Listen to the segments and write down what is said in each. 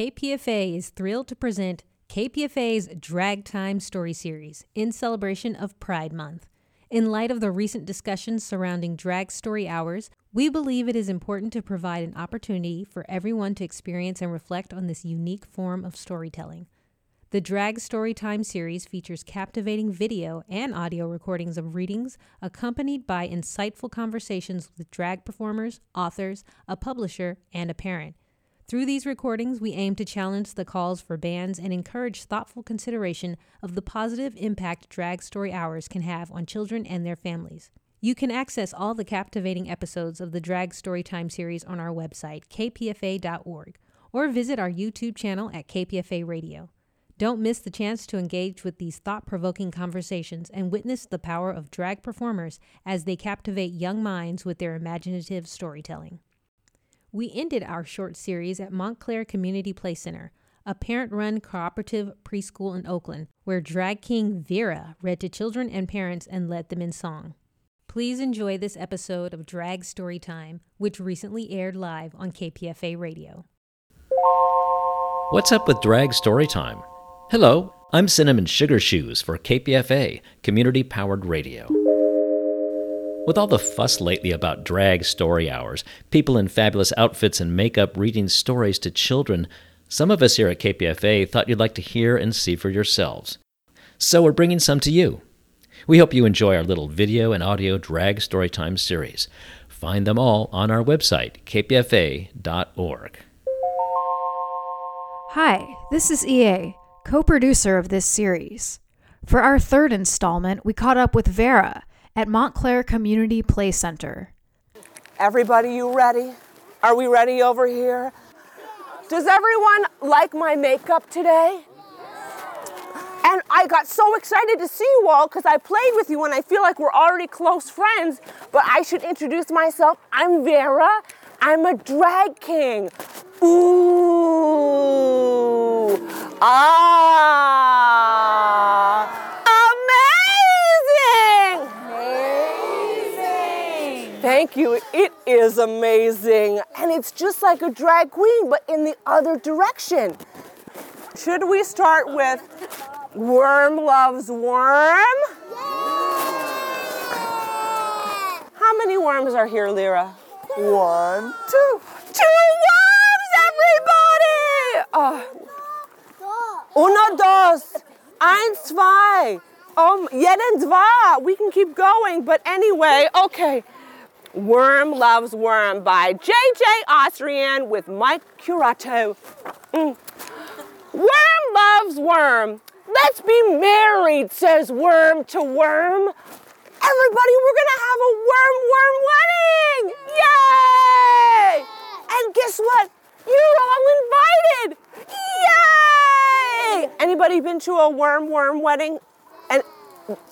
KPFA is thrilled to present KPFA's Drag Time Story Series in celebration of Pride Month. In light of the recent discussions surrounding drag story hours, we believe it is important to provide an opportunity for everyone to experience and reflect on this unique form of storytelling. The Drag Story Time series features captivating video and audio recordings of readings, accompanied by insightful conversations with drag performers, authors, a publisher, and a parent. Through these recordings, we aim to challenge the calls for bans and encourage thoughtful consideration of the positive impact drag story hours can have on children and their families. You can access all the captivating episodes of the Drag Storytime series on our website, kpfa.org, or visit our YouTube channel at KPFA Radio. Don't miss the chance to engage with these thought provoking conversations and witness the power of drag performers as they captivate young minds with their imaginative storytelling. We ended our short series at Montclair Community Play Center, a parent run cooperative preschool in Oakland, where drag king Vera read to children and parents and led them in song. Please enjoy this episode of Drag Story Time, which recently aired live on KPFA Radio. What's up with Drag Story Time? Hello, I'm Cinnamon Sugarshoes for KPFA, Community Powered Radio. With all the fuss lately about drag story hours, people in fabulous outfits and makeup reading stories to children, some of us here at KPFA thought you'd like to hear and see for yourselves. So we're bringing some to you. We hope you enjoy our little video and audio drag storytime series. Find them all on our website, kpfa.org. Hi, this is EA co producer of this series. For our third installment, we caught up with Vera at Montclair Community Play Center. Everybody, you ready? Are we ready over here? Does everyone like my makeup today? And I got so excited to see you all because I played with you and I feel like we're already close friends. But I should introduce myself. I'm Vera. I'm a drag king. Ooh. Ah. Amazing. Amazing. Thank you. It is amazing. And it's just like a drag queen, but in the other direction. Should we start with Worm Loves Worm? How many worms are here, Lyra? One, two. Two worms, everybody! Oh. Uno, dos, eins, zwei. Um, jeden, dva. We can keep going, but anyway, okay. Worm Loves Worm by J.J. Austrian with Mike Curato. Mm. Worm loves worm. Let's be married, says worm to worm. Everybody, we're gonna have a worm worm wedding! Yay! And guess what? You're all invited! Yay! Anybody been to a worm worm wedding?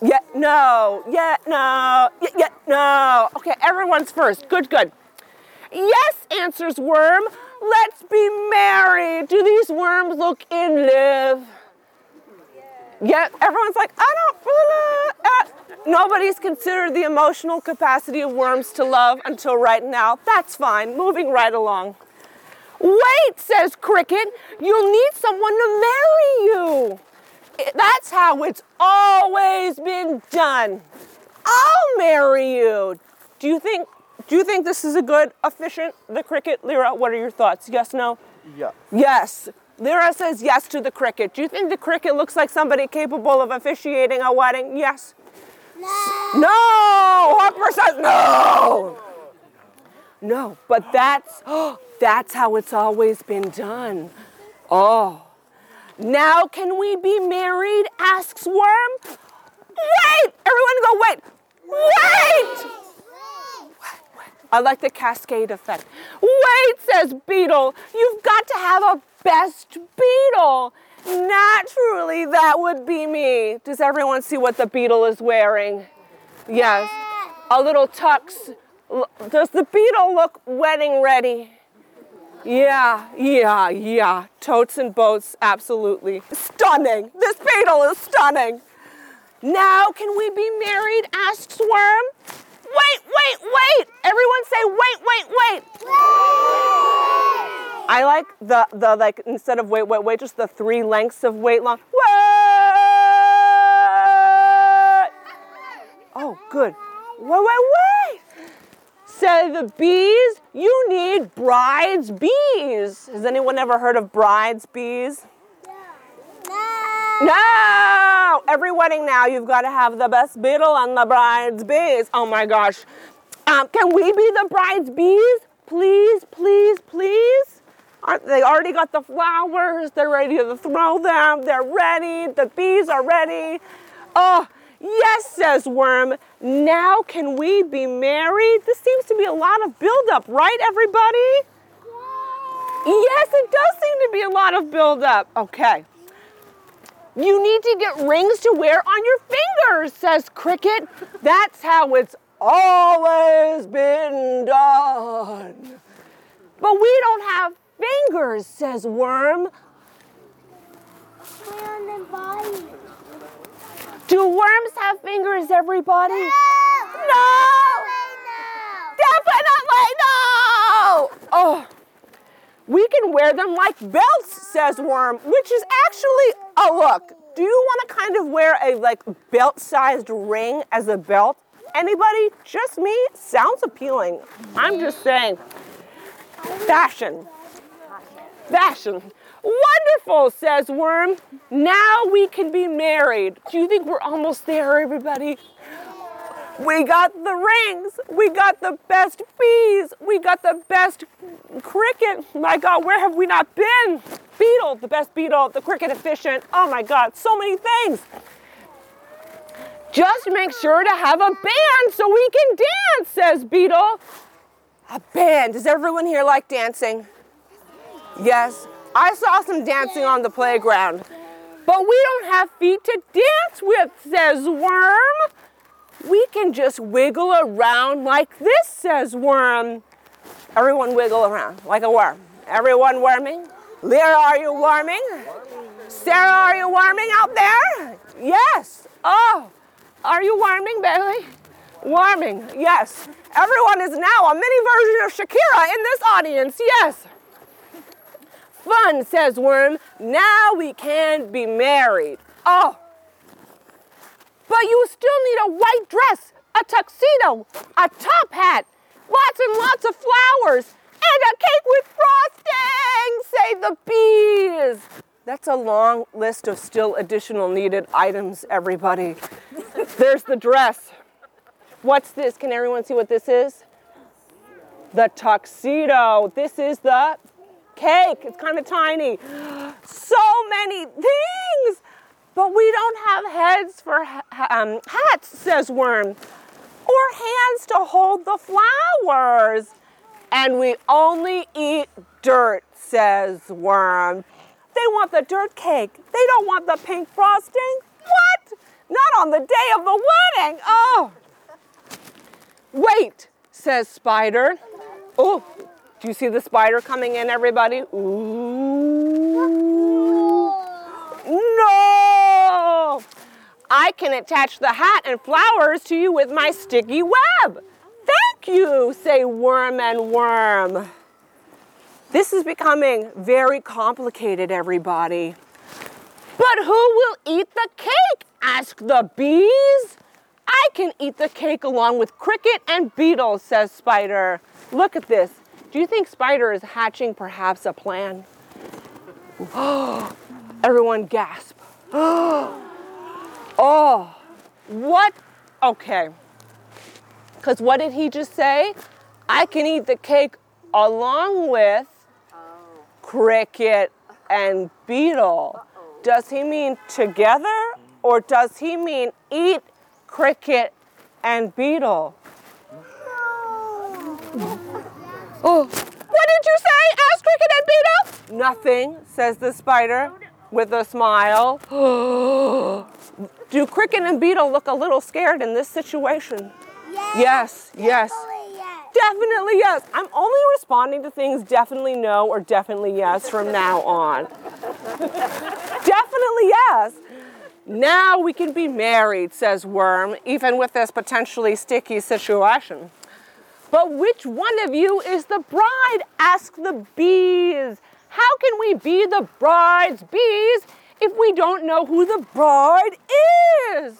Yeah, no, yeah, no, yeah, yeah, no. Okay, everyone's first. Good, good. Yes, answers worm. Let's be married. Do these worms look in love? Yeah, everyone's like, I don't. Uh, nobody's considered the emotional capacity of worms to love until right now. That's fine. Moving right along. Wait, says Cricket. You'll need someone to marry you. That's how it's always been done. I'll marry you. Do you think? Do you think this is a good, officiant? The cricket, Lyra. What are your thoughts? Yes, no. Yeah. Yes. Lyra says yes to the cricket. Do you think the cricket looks like somebody capable of officiating a wedding? Yes. No. No. Hopper says no. No, but that's oh, that's how it's always been done. Oh. Now can we be married? asks Worm. Wait! Everyone go wait. Wait! I like the cascade effect. Wait, says Beetle. You've got to have a best beetle. Naturally, that would be me. Does everyone see what the beetle is wearing? Yes. A little tux. Does the beetle look wedding ready? Yeah, yeah, yeah. Totes and boats, absolutely. Stunning. This beetle is stunning. Now, can we be married? asks Worm. Wait, wait, wait! Everyone say wait, wait, wait! I like the the like instead of wait wait wait just the three lengths of wait long. Wait. Oh, good. Wait wait wait. Say the bees. You need brides bees. Has anyone ever heard of brides bees? No. no! Every wedding now, you've got to have the best beetle and the bride's bees. Oh my gosh. Um, can we be the bride's bees? Please, please, please? Aren't they already got the flowers? They're ready to throw them. They're ready. The bees are ready. Oh, yes, says Worm. Now can we be married? This seems to be a lot of buildup, right, everybody? Yes, it does seem to be a lot of buildup. Okay. You need to get rings to wear on your fingers, says Cricket. That's how it's always been done. But we don't have fingers, says Worm. Do worms have fingers, everybody? No! no! Definitely not. no! Oh. We can wear them like belts, says Worm, which is actually, a look, do you want to kind of wear a like belt-sized ring as a belt? Anybody? Just me? Sounds appealing. I'm just saying. Fashion. Fashion. Wonderful, says Worm. Now we can be married. Do you think we're almost there, everybody? We got the rings. We got the best bees. We got the best cricket. My God, where have we not been? Beetle, the best beetle, the cricket officiant. Oh my God, so many things. Just make sure to have a band so we can dance, says Beetle. A band. Does everyone here like dancing? Yes. I saw some dancing on the playground. But we don't have feet to dance with, says Worm. We can just wiggle around like this, says Worm. Everyone wiggle around like a worm. Everyone worming? Lyra, are you warming? Sarah, are you warming out there? Yes. Oh, are you warming, Bailey? Warming, yes. Everyone is now a mini version of Shakira in this audience, yes. Fun, says Worm. Now we can be married. Oh. But you still need a white dress, a tuxedo, a top hat, lots and lots of flowers, and a cake with frosting, say the bees. That's a long list of still additional needed items, everybody. There's the dress. What's this? Can everyone see what this is? The tuxedo. This is the cake. It's kind of tiny. So many things. But we don't have heads for um, hats, says Worm, or hands to hold the flowers. And we only eat dirt, says Worm. They want the dirt cake. They don't want the pink frosting. What? Not on the day of the wedding. Oh. Wait, says Spider. Oh, do you see the spider coming in, everybody? Ooh. No! I can attach the hat and flowers to you with my sticky web. Thank you, say Worm and Worm. This is becoming very complicated, everybody. But who will eat the cake? Ask the bees. I can eat the cake along with Cricket and Beetle, says Spider. Look at this. Do you think Spider is hatching perhaps a plan? Oh, Everyone gasp. oh, what? Okay. Because what did he just say? I can eat the cake along with cricket and beetle. Does he mean together or does he mean eat cricket and beetle? Oh, what did you say? Ask cricket and beetle? Nothing, says the spider with a smile. Do cricket and beetle look a little scared in this situation? Yes, yes. Definitely yes. I'm only responding to things definitely no or definitely yes from now on. definitely yes. Now we can be married, says Worm, even with this potentially sticky situation. But which one of you is the bride? Ask the bees. How can we be the bride's bees if we don't know who the bride is?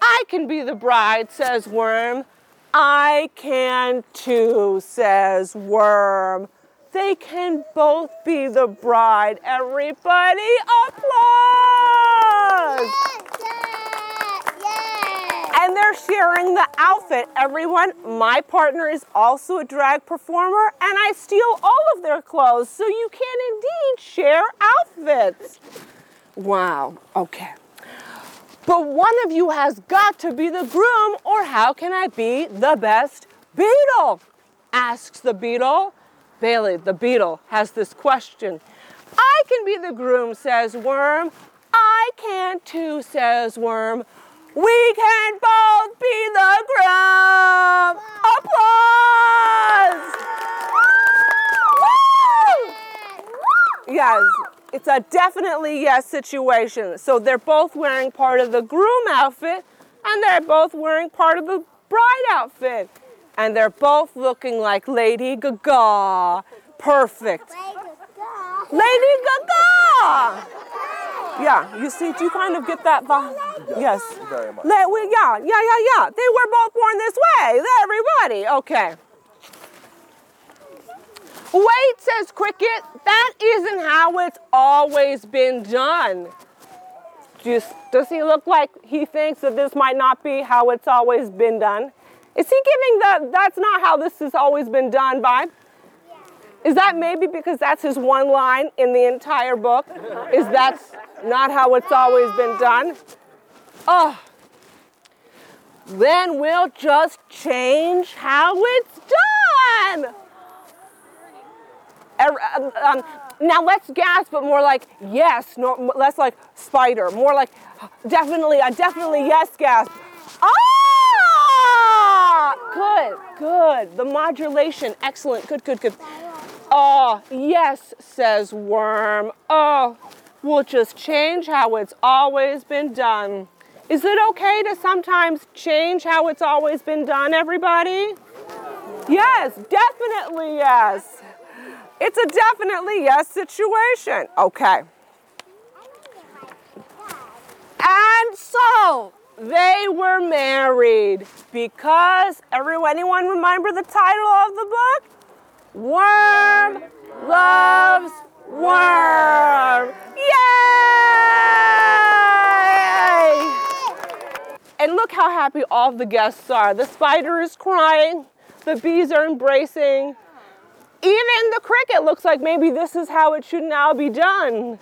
I can be the bride, says Worm. I can too, says Worm. They can both be the bride. Everybody applause! And they're sharing the outfit. Everyone, my partner is also a drag performer, and I steal all of their clothes, so you can indeed share outfits. Wow, okay. But one of you has got to be the groom, or how can I be the best beetle? asks the beetle. Bailey, the beetle, has this question. I can be the groom, says Worm. I can too, says Worm. We can both be the groom. Applause! Woo! Yes, it's a definitely yes situation. So they're both wearing part of the groom outfit and they're both wearing part of the bride outfit. And they're both looking like Lady Gaga. Perfect. Lady Gaga! Yeah, you see, do you kind of get that vibe? Yes. Very much. We, yeah, yeah, yeah, yeah. They were both born this way. Everybody. Okay. Wait, says Cricket. That isn't how it's always been done. Just, does he look like he thinks that this might not be how it's always been done? Is he giving the that's not how this has always been done vibe? Is that maybe because that's his one line in the entire book? Is that's not how it's always been done? Oh. Then we'll just change how it's done. Er- um, um, now let's gasp, but more like yes, no, less like spider, more like definitely, a definitely yes gasp. Ah! Good, good. The modulation, excellent. Good, good, good. Oh, yes, says Worm. Oh, we'll just change how it's always been done. Is it okay to sometimes change how it's always been done, everybody? Yes, definitely yes. It's a definitely yes situation. Okay. And so they were married because everyone anyone remember the title of the book? Worm loves worm. Yay! And look how happy all the guests are. The spider is crying, the bees are embracing. Even the cricket looks like maybe this is how it should now be done.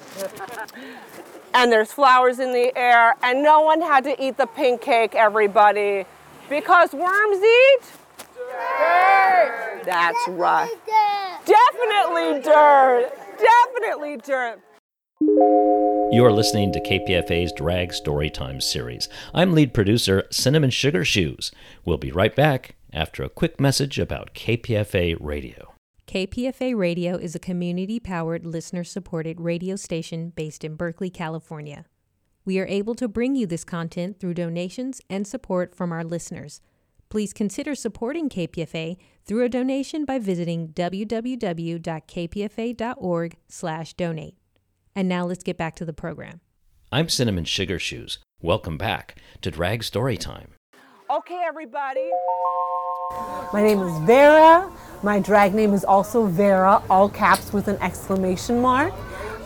and there's flowers in the air, and no one had to eat the pink cake, everybody, because worms eat dirt. That's right. Definitely dirt. Definitely dirt. You're listening to KPFA's Drag Storytime series. I'm lead producer Cinnamon Sugarshoes. We'll be right back after a quick message about KPFA Radio. KPFA Radio is a community powered, listener supported radio station based in Berkeley, California. We are able to bring you this content through donations and support from our listeners. Please consider supporting KPFA through a donation by visiting www.kpfa.org/donate. And now let's get back to the program. I'm Cinnamon Sugarshoes. Welcome back to Drag Storytime. Okay, everybody. My name is Vera. My drag name is also Vera, all caps with an exclamation mark.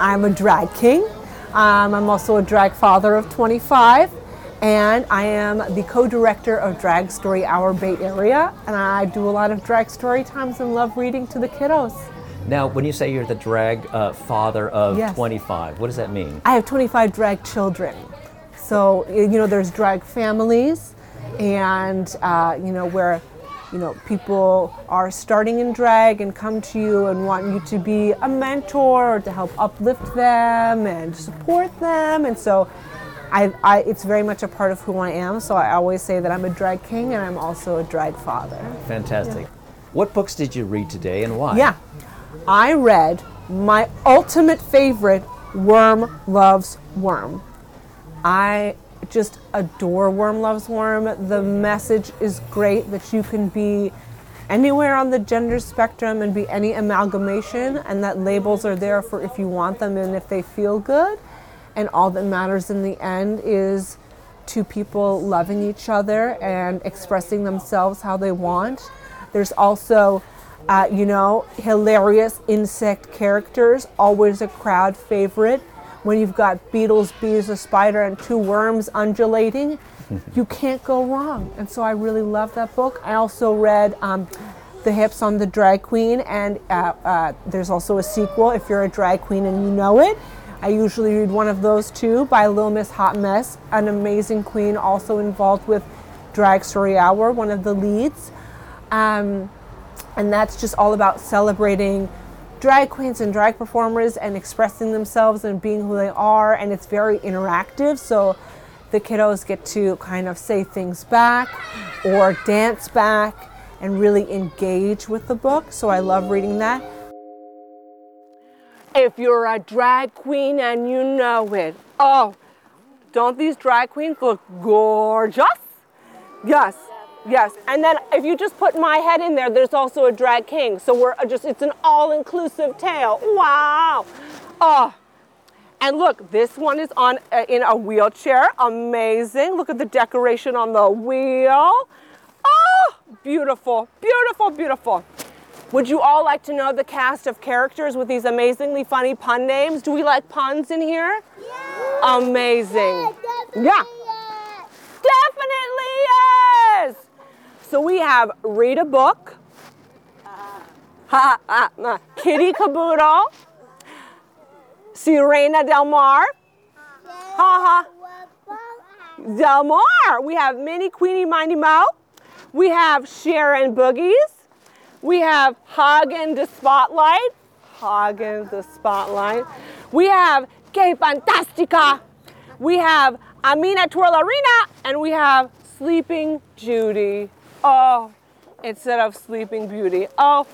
I'm a drag king. Um, I'm also a drag father of 25, and I am the co-director of Drag Story Hour Bay Area, and I do a lot of drag story times and love reading to the kiddos. Now, when you say you're the drag uh, father of Yes. 25, what does that mean? I have 25 drag children. So, you know, there's drag families, and, uh, you know, where, you know, people are starting in drag and come to you and want you to be a mentor or to help uplift them and support them. And so, I, I, it's very much a part of who I am. So I always say that I'm a drag king and I'm also a drag father. Fantastic. What books did you read today and why? Yeah. I read my ultimate favorite, Worm Loves Worm. I just adore Worm Loves Worm. The message is great that you can be anywhere on the gender spectrum and be any amalgamation, and that labels are there for if you want them and if they feel good. And all that matters in the end is two people loving each other and expressing themselves how they want. There's also, uh, you know, hilarious insect characters, always a crowd favorite. When you've got beetles, bees, a spider, and two worms undulating, you can't go wrong. And so I really love that book. I also read um, The Hips on the Drag Queen, and uh, uh, there's also a sequel, If You're a Drag Queen and You Know It. I usually read one of those too by Lil Miss Hot Mess, an amazing queen also involved with Drag Story Hour, one of the leads. Um, and that's just all about celebrating drag queens and drag performers and expressing themselves and being who they are. And it's very interactive. So the kiddos get to kind of say things back or dance back and really engage with the book. So I love reading that. If you're a drag queen and you know it, oh, don't these drag queens look gorgeous? Yes, yes. And then if you just put my head in there, there's also a drag king. So we're uh, just, it's an all inclusive tale. Wow. Oh, and look, this one is on uh, in a wheelchair. Amazing. Look at the decoration on the wheel. Oh, beautiful, beautiful, beautiful. Would you all like to know the cast of characters with these amazingly funny pun names? Do we like puns in here? Yeah. Amazing. Yeah. Definitely, yeah. Definitely yes. So we have read a book. Kitty Caboodle. Serena Del Mar. Ha ha. Del Mar. We have Minnie Queenie Mindy Mo. We have Sharon Boogies. We have Hagen the Spotlight. Hagen the Spotlight. We have Que Fantastica. We have Amina Twirlarina. And we have Sleeping Judy. Oh, instead of Sleeping Beauty. Oh,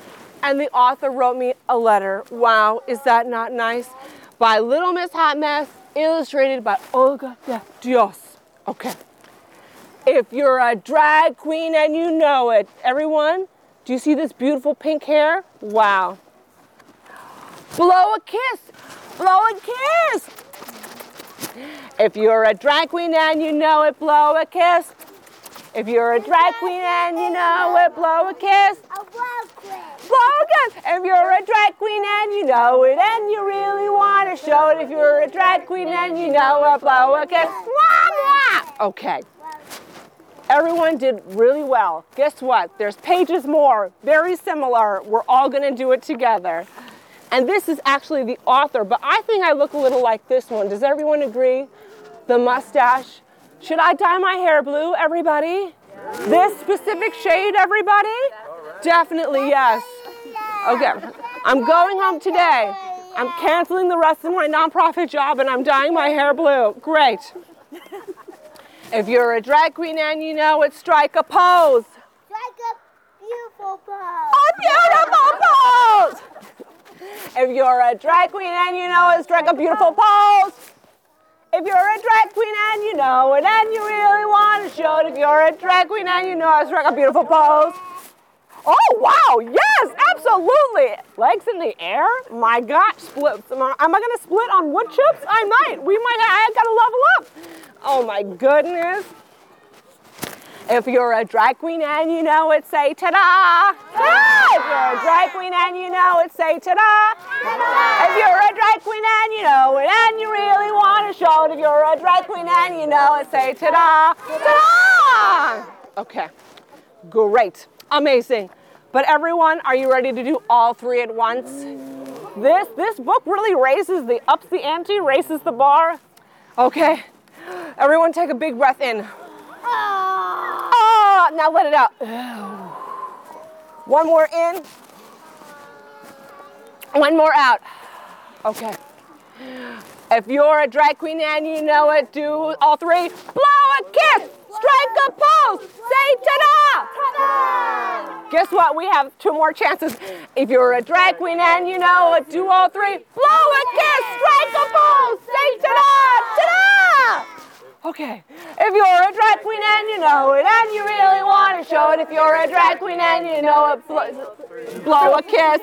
and the author wrote me a letter. Wow, is that not nice? By Little Miss Hot Mess, illustrated by Olga de Dios. Okay. If you're a drag queen and you know it, everyone, do you see this beautiful pink hair? Wow. Blow a kiss. Blow a kiss. If you're a drag queen and you know it, blow a kiss. If you're a drag queen and you know it, blow a kiss. A blow a kiss. If you're a drag queen and you know it and you really want to show it. If you're a drag queen and you know it, blow a kiss. Okay. Everyone did really well. Guess what? There's pages more, very similar. We're all going to do it together. And this is actually the author, but I think I look a little like this one. Does everyone agree? The mustache. Should I dye my hair blue, everybody? This specific shade, everybody? Definitely yes. Okay. I'm going home today. I'm canceling the rest of my nonprofit job and I'm dyeing my hair blue. Great. If you're a drag queen and you know it, strike a pose. Strike a beautiful pose. A beautiful pose. if you're a drag queen and you know it, strike a beautiful pose. If you're a drag queen and you know it and you really want to show it, if you're a drag queen and you know it, strike a beautiful pose. Oh, wow, yes, absolutely. Legs in the air? My gosh, splits. Am I, am I going to split on wood chips? I might. We might, I got to level up. Oh my goodness. If you're a drag queen and you know it, say ta-da! If you're a drag queen and you know it, say ta-da! ta-da! If you're a drag queen and you know it and you really want to show it, if you're a drag queen and you know it, say ta-da! Ta-da! Okay, great, amazing. But everyone, are you ready to do all three at once? This, this book really raises the, ups the ante, raises the bar. Okay, Everyone take a big breath in. Ah, now let it out. One more in. One more out. Okay. If you're a drag queen and you know it, do all three. Blow a kiss, strike a pose, say ta-da! Ta-da! Guess what? We have two more chances. If you're a drag queen and you know it, do all three. Blow a kiss, strike a pose, say ta-da! Ta-da! Okay. If you're a drag queen and you know it, and you really want to show it. If you're a drag queen and you know it, blow, blow a kiss.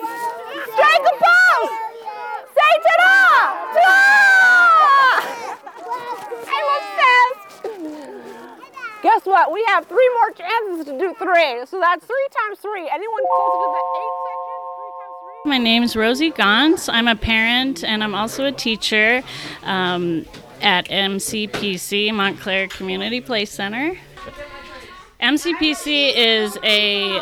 Strike a pose! Say ta-da! Ta-da! I love this! Guess what? We have three more chances to do three. So that's three times three. Anyone closer to the eight three? My name's Rosie Gauntz. I'm a parent and I'm also a teacher um, at MCPC, Montclair Community Play Center. MCPC is a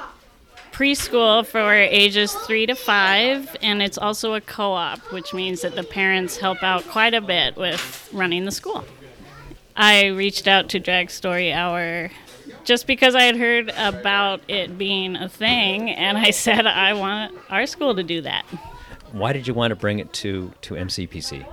preschool for ages three to five, and it's also a co op, which means that the parents help out quite a bit with running the school. I reached out to Drag Story Hour just because I had heard about it being a thing, and I said I want our school to do that. Why did you want to bring it to, to MCPC?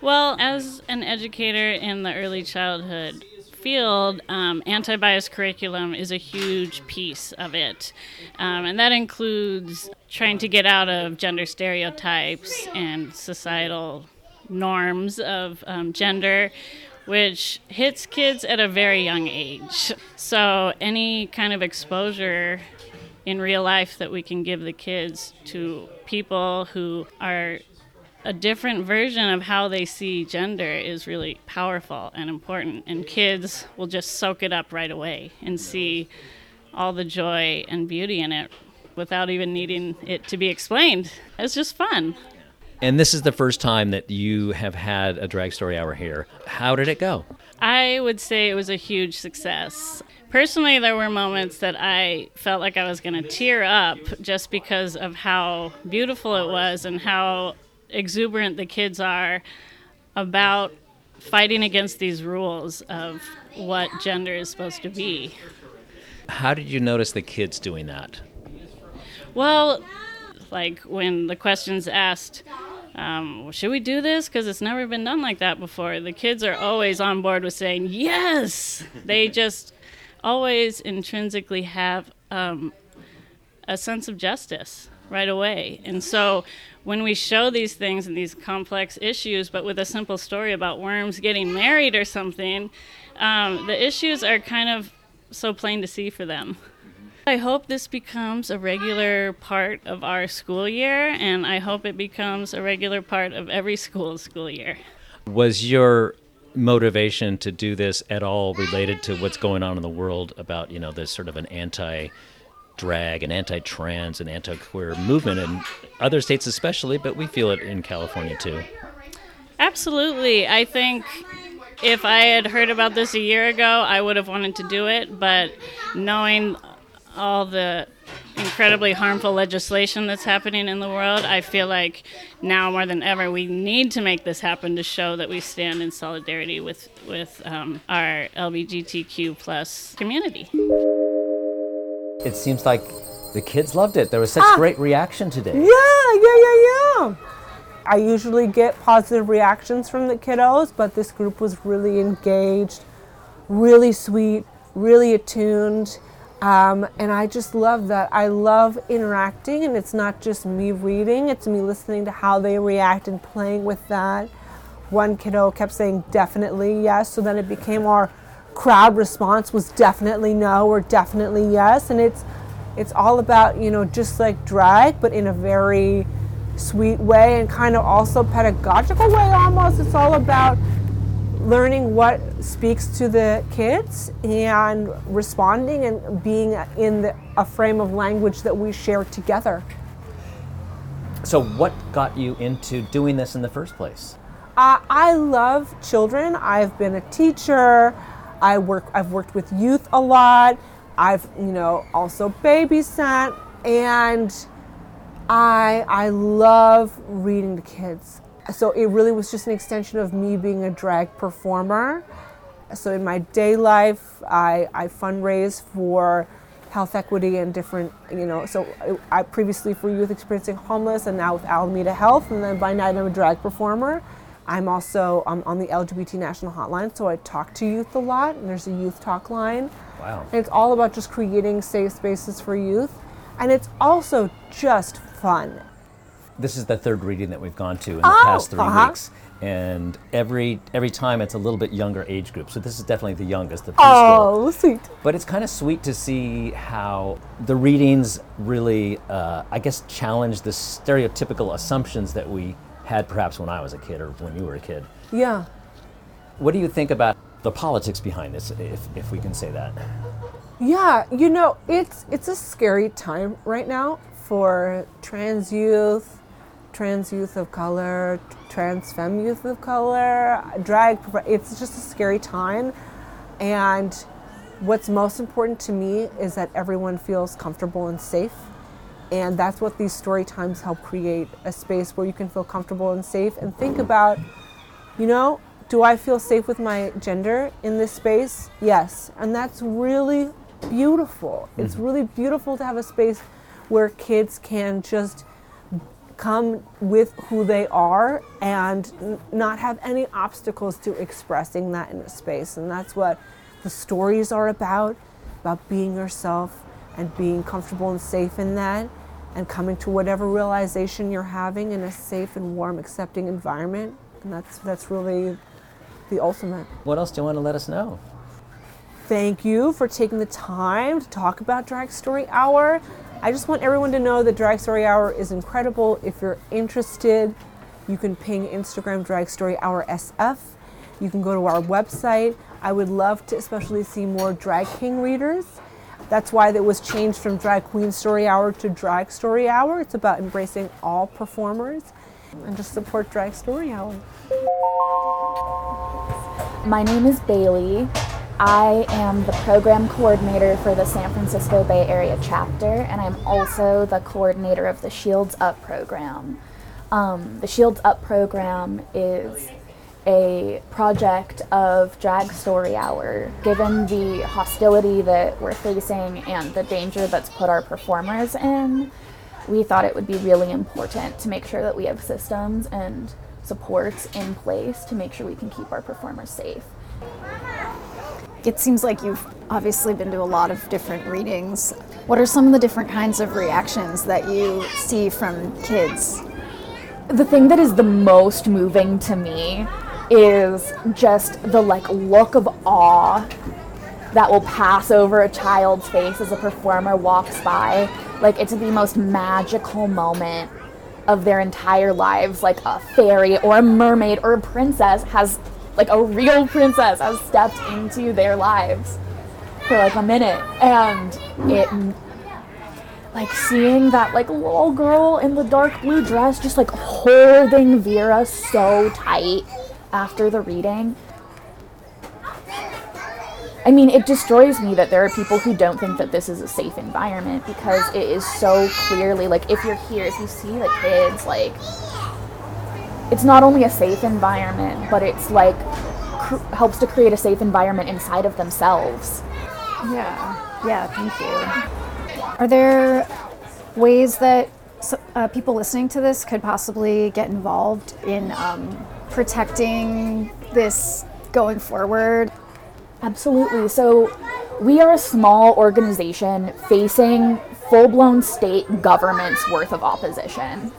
Well, as an educator in the early childhood field, um, anti bias curriculum is a huge piece of it. Um, and that includes trying to get out of gender stereotypes and societal norms of um, gender, which hits kids at a very young age. So, any kind of exposure in real life that we can give the kids to people who are a different version of how they see gender is really powerful and important. And kids will just soak it up right away and see all the joy and beauty in it without even needing it to be explained. It's just fun. And this is the first time that you have had a drag story hour here. How did it go? I would say it was a huge success. Personally, there were moments that I felt like I was going to tear up just because of how beautiful it was and how exuberant the kids are about fighting against these rules of what gender is supposed to be. How did you notice the kids doing that? Well, like when the question's asked, um, should we do this? Because it's never been done like that before. The kids are always on board with saying yes. They just always intrinsically have um, a sense of justice right away. And so when we show these things and these complex issues, but with a simple story about worms getting married or something, um, the issues are kind of so plain to see for them. I hope this becomes a regular part of our school year, and I hope it becomes a regular part of every school's school year. Was your motivation to do this at all related to what's going on in the world about, you know, this sort of an anti drag and anti trans and anti queer movement in other states, especially, but we feel it in California too? Absolutely. I think if I had heard about this a year ago, I would have wanted to do it, but knowing all the incredibly harmful legislation that's happening in the world, I feel like now more than ever we need to make this happen to show that we stand in solidarity with with um, our LGBTQ plus community. It seems like the kids loved it. There was such Ah. great reaction today. Yeah, yeah, yeah, yeah. I usually get positive reactions from the kiddos, but this group was really engaged, really sweet, really attuned. Um, and I just love that. I love interacting, and it's not just me reading, it's me listening to how they react and playing with that. One kiddo kept saying definitely yes, so then it became our crowd response was definitely no or definitely yes. And it's it's all about, you know, just like drag, but in a very sweet way and kind of also pedagogical way almost. It's all about learning what speaks to the kids and responding and being in the, a frame of language that we share together. So, what got you into doing this in the first place? Uh, I love children. I've been a teacher. I work. I've worked with youth a lot. I've, you know, also babysat, and I I love reading to kids. So it really was just an extension of me being a drag performer. So in my day life, I, I fundraise for health equity and different, you know, so I previously for youth experiencing homeless and now with Alameda Health, and then by night I'm a drag performer. I'm also um, on the LGBT National Hotline, so I talk to youth a lot, and there's a youth talk line. Wow. And it's all about just creating safe spaces for youth, and it's also just fun. This is the third reading that we've gone to in the Oh, past 3 uh-huh. weeks. and every every time it's a little bit younger age group. So this is definitely the youngest, the preschool. Oh, sweet. But it's kind of sweet to see how the readings really, uh, I guess, challenge the stereotypical assumptions that we had perhaps when I was a kid or when you were a kid. Yeah. What do you think about the politics behind this, if, if we can say that? Yeah, you know, it's it's a scary time right now for trans youth, trans youth of color, trans femme youth of color, drag. It's just a scary time, and what's most important to me is that everyone feels comfortable and safe. And that's what these story times help create a space where you can feel comfortable and safe and think about, you know, do I feel safe with my gender in this space? Yes. And that's really beautiful. It's mm-hmm. really beautiful to have a space where kids can just come with who they are and n- not have any obstacles to expressing that in a space. And that's what the stories are about about being yourself and being comfortable and safe in that and coming to whatever realization you're having in a safe and warm accepting environment and that's that's really the ultimate What else do you want to let us know? thank you for taking the time to talk about Drag Story Hour. I just want everyone to know that Drag Story Hour is incredible. If you're interested, you can ping Instagram Drag Story Hour SF. You can go to our website. I would love to especially see more Drag King readers. That's why it was changed from Drag Queen Story Hour to Drag Story Hour. It's about embracing all performers and just support Drag Story Hour. My name is Baylee. I am the program coordinator for the San Francisco Bay Area chapter, and I'm also the coordinator of the Shields Up program. Um, the Shields Up program is a project of Drag Story Hour. Given the hostility that we're facing and the danger that's put our performers in, we thought it would be really important to make sure that we have systems and supports in place to make sure we can keep our performers safe. It seems like you've obviously been to a lot of different readings. What are some of the different kinds of reactions that you see from kids? the thing that is the most moving to me is just the like look of awe that will pass over a child's face as a performer walks by. Like it's the most magical moment of their entire lives. Like a fairy or a mermaid or a princess has like a real princess has stepped into their lives for like a minute. And it like seeing that like little girl in the dark blue dress just like holding Vera so tight after the reading. I mean, it destroys me that there are people who don't think that this is a safe environment because it is so clearly like if you're here, if you see the kids, like it's not only a safe environment, but it's like cr- helps to create a safe environment inside of themselves. Yeah, yeah, thank you. Are there ways that uh, people listening to this could possibly get involved in um, protecting this going forward? Absolutely. So, we are a small organization facing full blown state government's worth of opposition.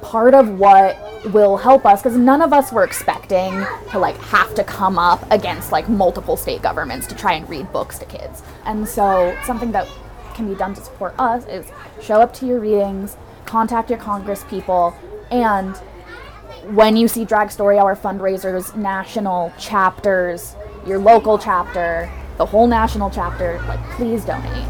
Part of what will help us, because none of us were expecting to like have to come up against like multiple state governments to try and read books to kids. And so, something that can be done to support us is show up to your readings, contact your Congress people, and when you see Drag Story Hour fundraisers, national chapters, your local chapter, the whole national chapter, like please donate.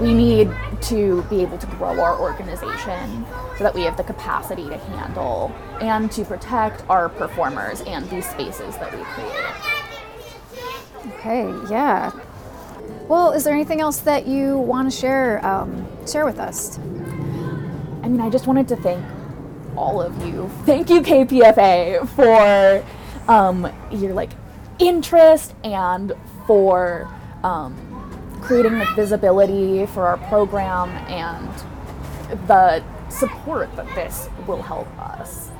We need to be able to grow our organization so that we have the capacity to handle and to protect our performers and these spaces that we create. Okay, yeah. Well, is there anything else that you want to share um, share with us? I mean, I just wanted to thank all of you. Thank you, KPFA, for um, your like interest and for um, creating like visibility for our program and the support that this will help us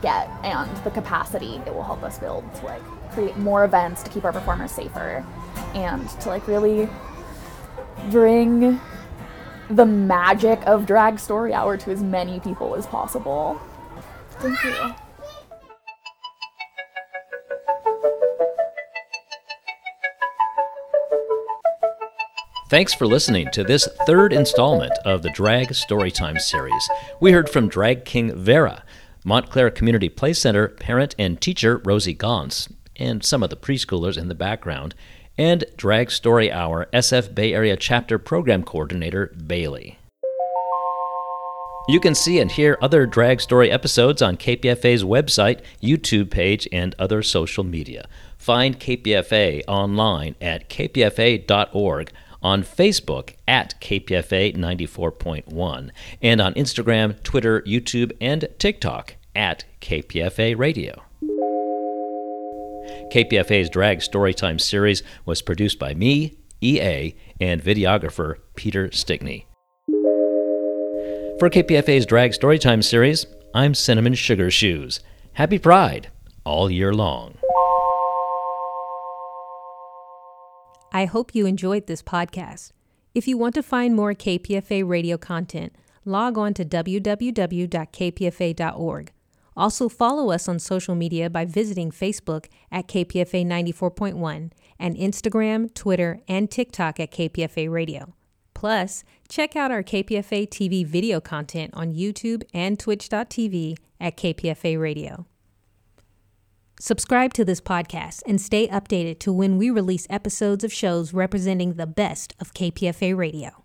get and the capacity it will help us build to like create more events to keep our performers safer and to like really bring the magic of Drag Story Hour to as many people as possible. Thank you. Thanks for listening to this third installment of the Drag Storytime series. We heard from Drag King Vera, Montclair Community Play Center parent and teacher Rosie Gons, and some of the preschoolers in the background and Drag Story Hour SF Bay Area Chapter Program Coordinator Baylee. You can see and hear other Drag Story episodes on KPFA's website, YouTube page, and other social media. Find KPFA online at kpfa.org, on Facebook at KPFA 94.1, and on Instagram, Twitter, YouTube, and TikTok at KPFA Radio. KPFA's Drag Storytime series was produced by me, EA, and videographer Peter Stickney. For KPFA's Drag Storytime series, I'm Cinnamon Sugarshoes. Happy Pride all year long. I hope you enjoyed this podcast. If you want to find more KPFA radio content, log on to www.kpfa.org. Also, follow us on social media by visiting Facebook at KPFA 94.1 and Instagram, Twitter, and TikTok at KPFA Radio. Plus, check out our KPFA TV video content on YouTube and Twitch.tv at KPFA Radio. Subscribe to this podcast and stay updated to when we release episodes of shows representing the best of KPFA Radio.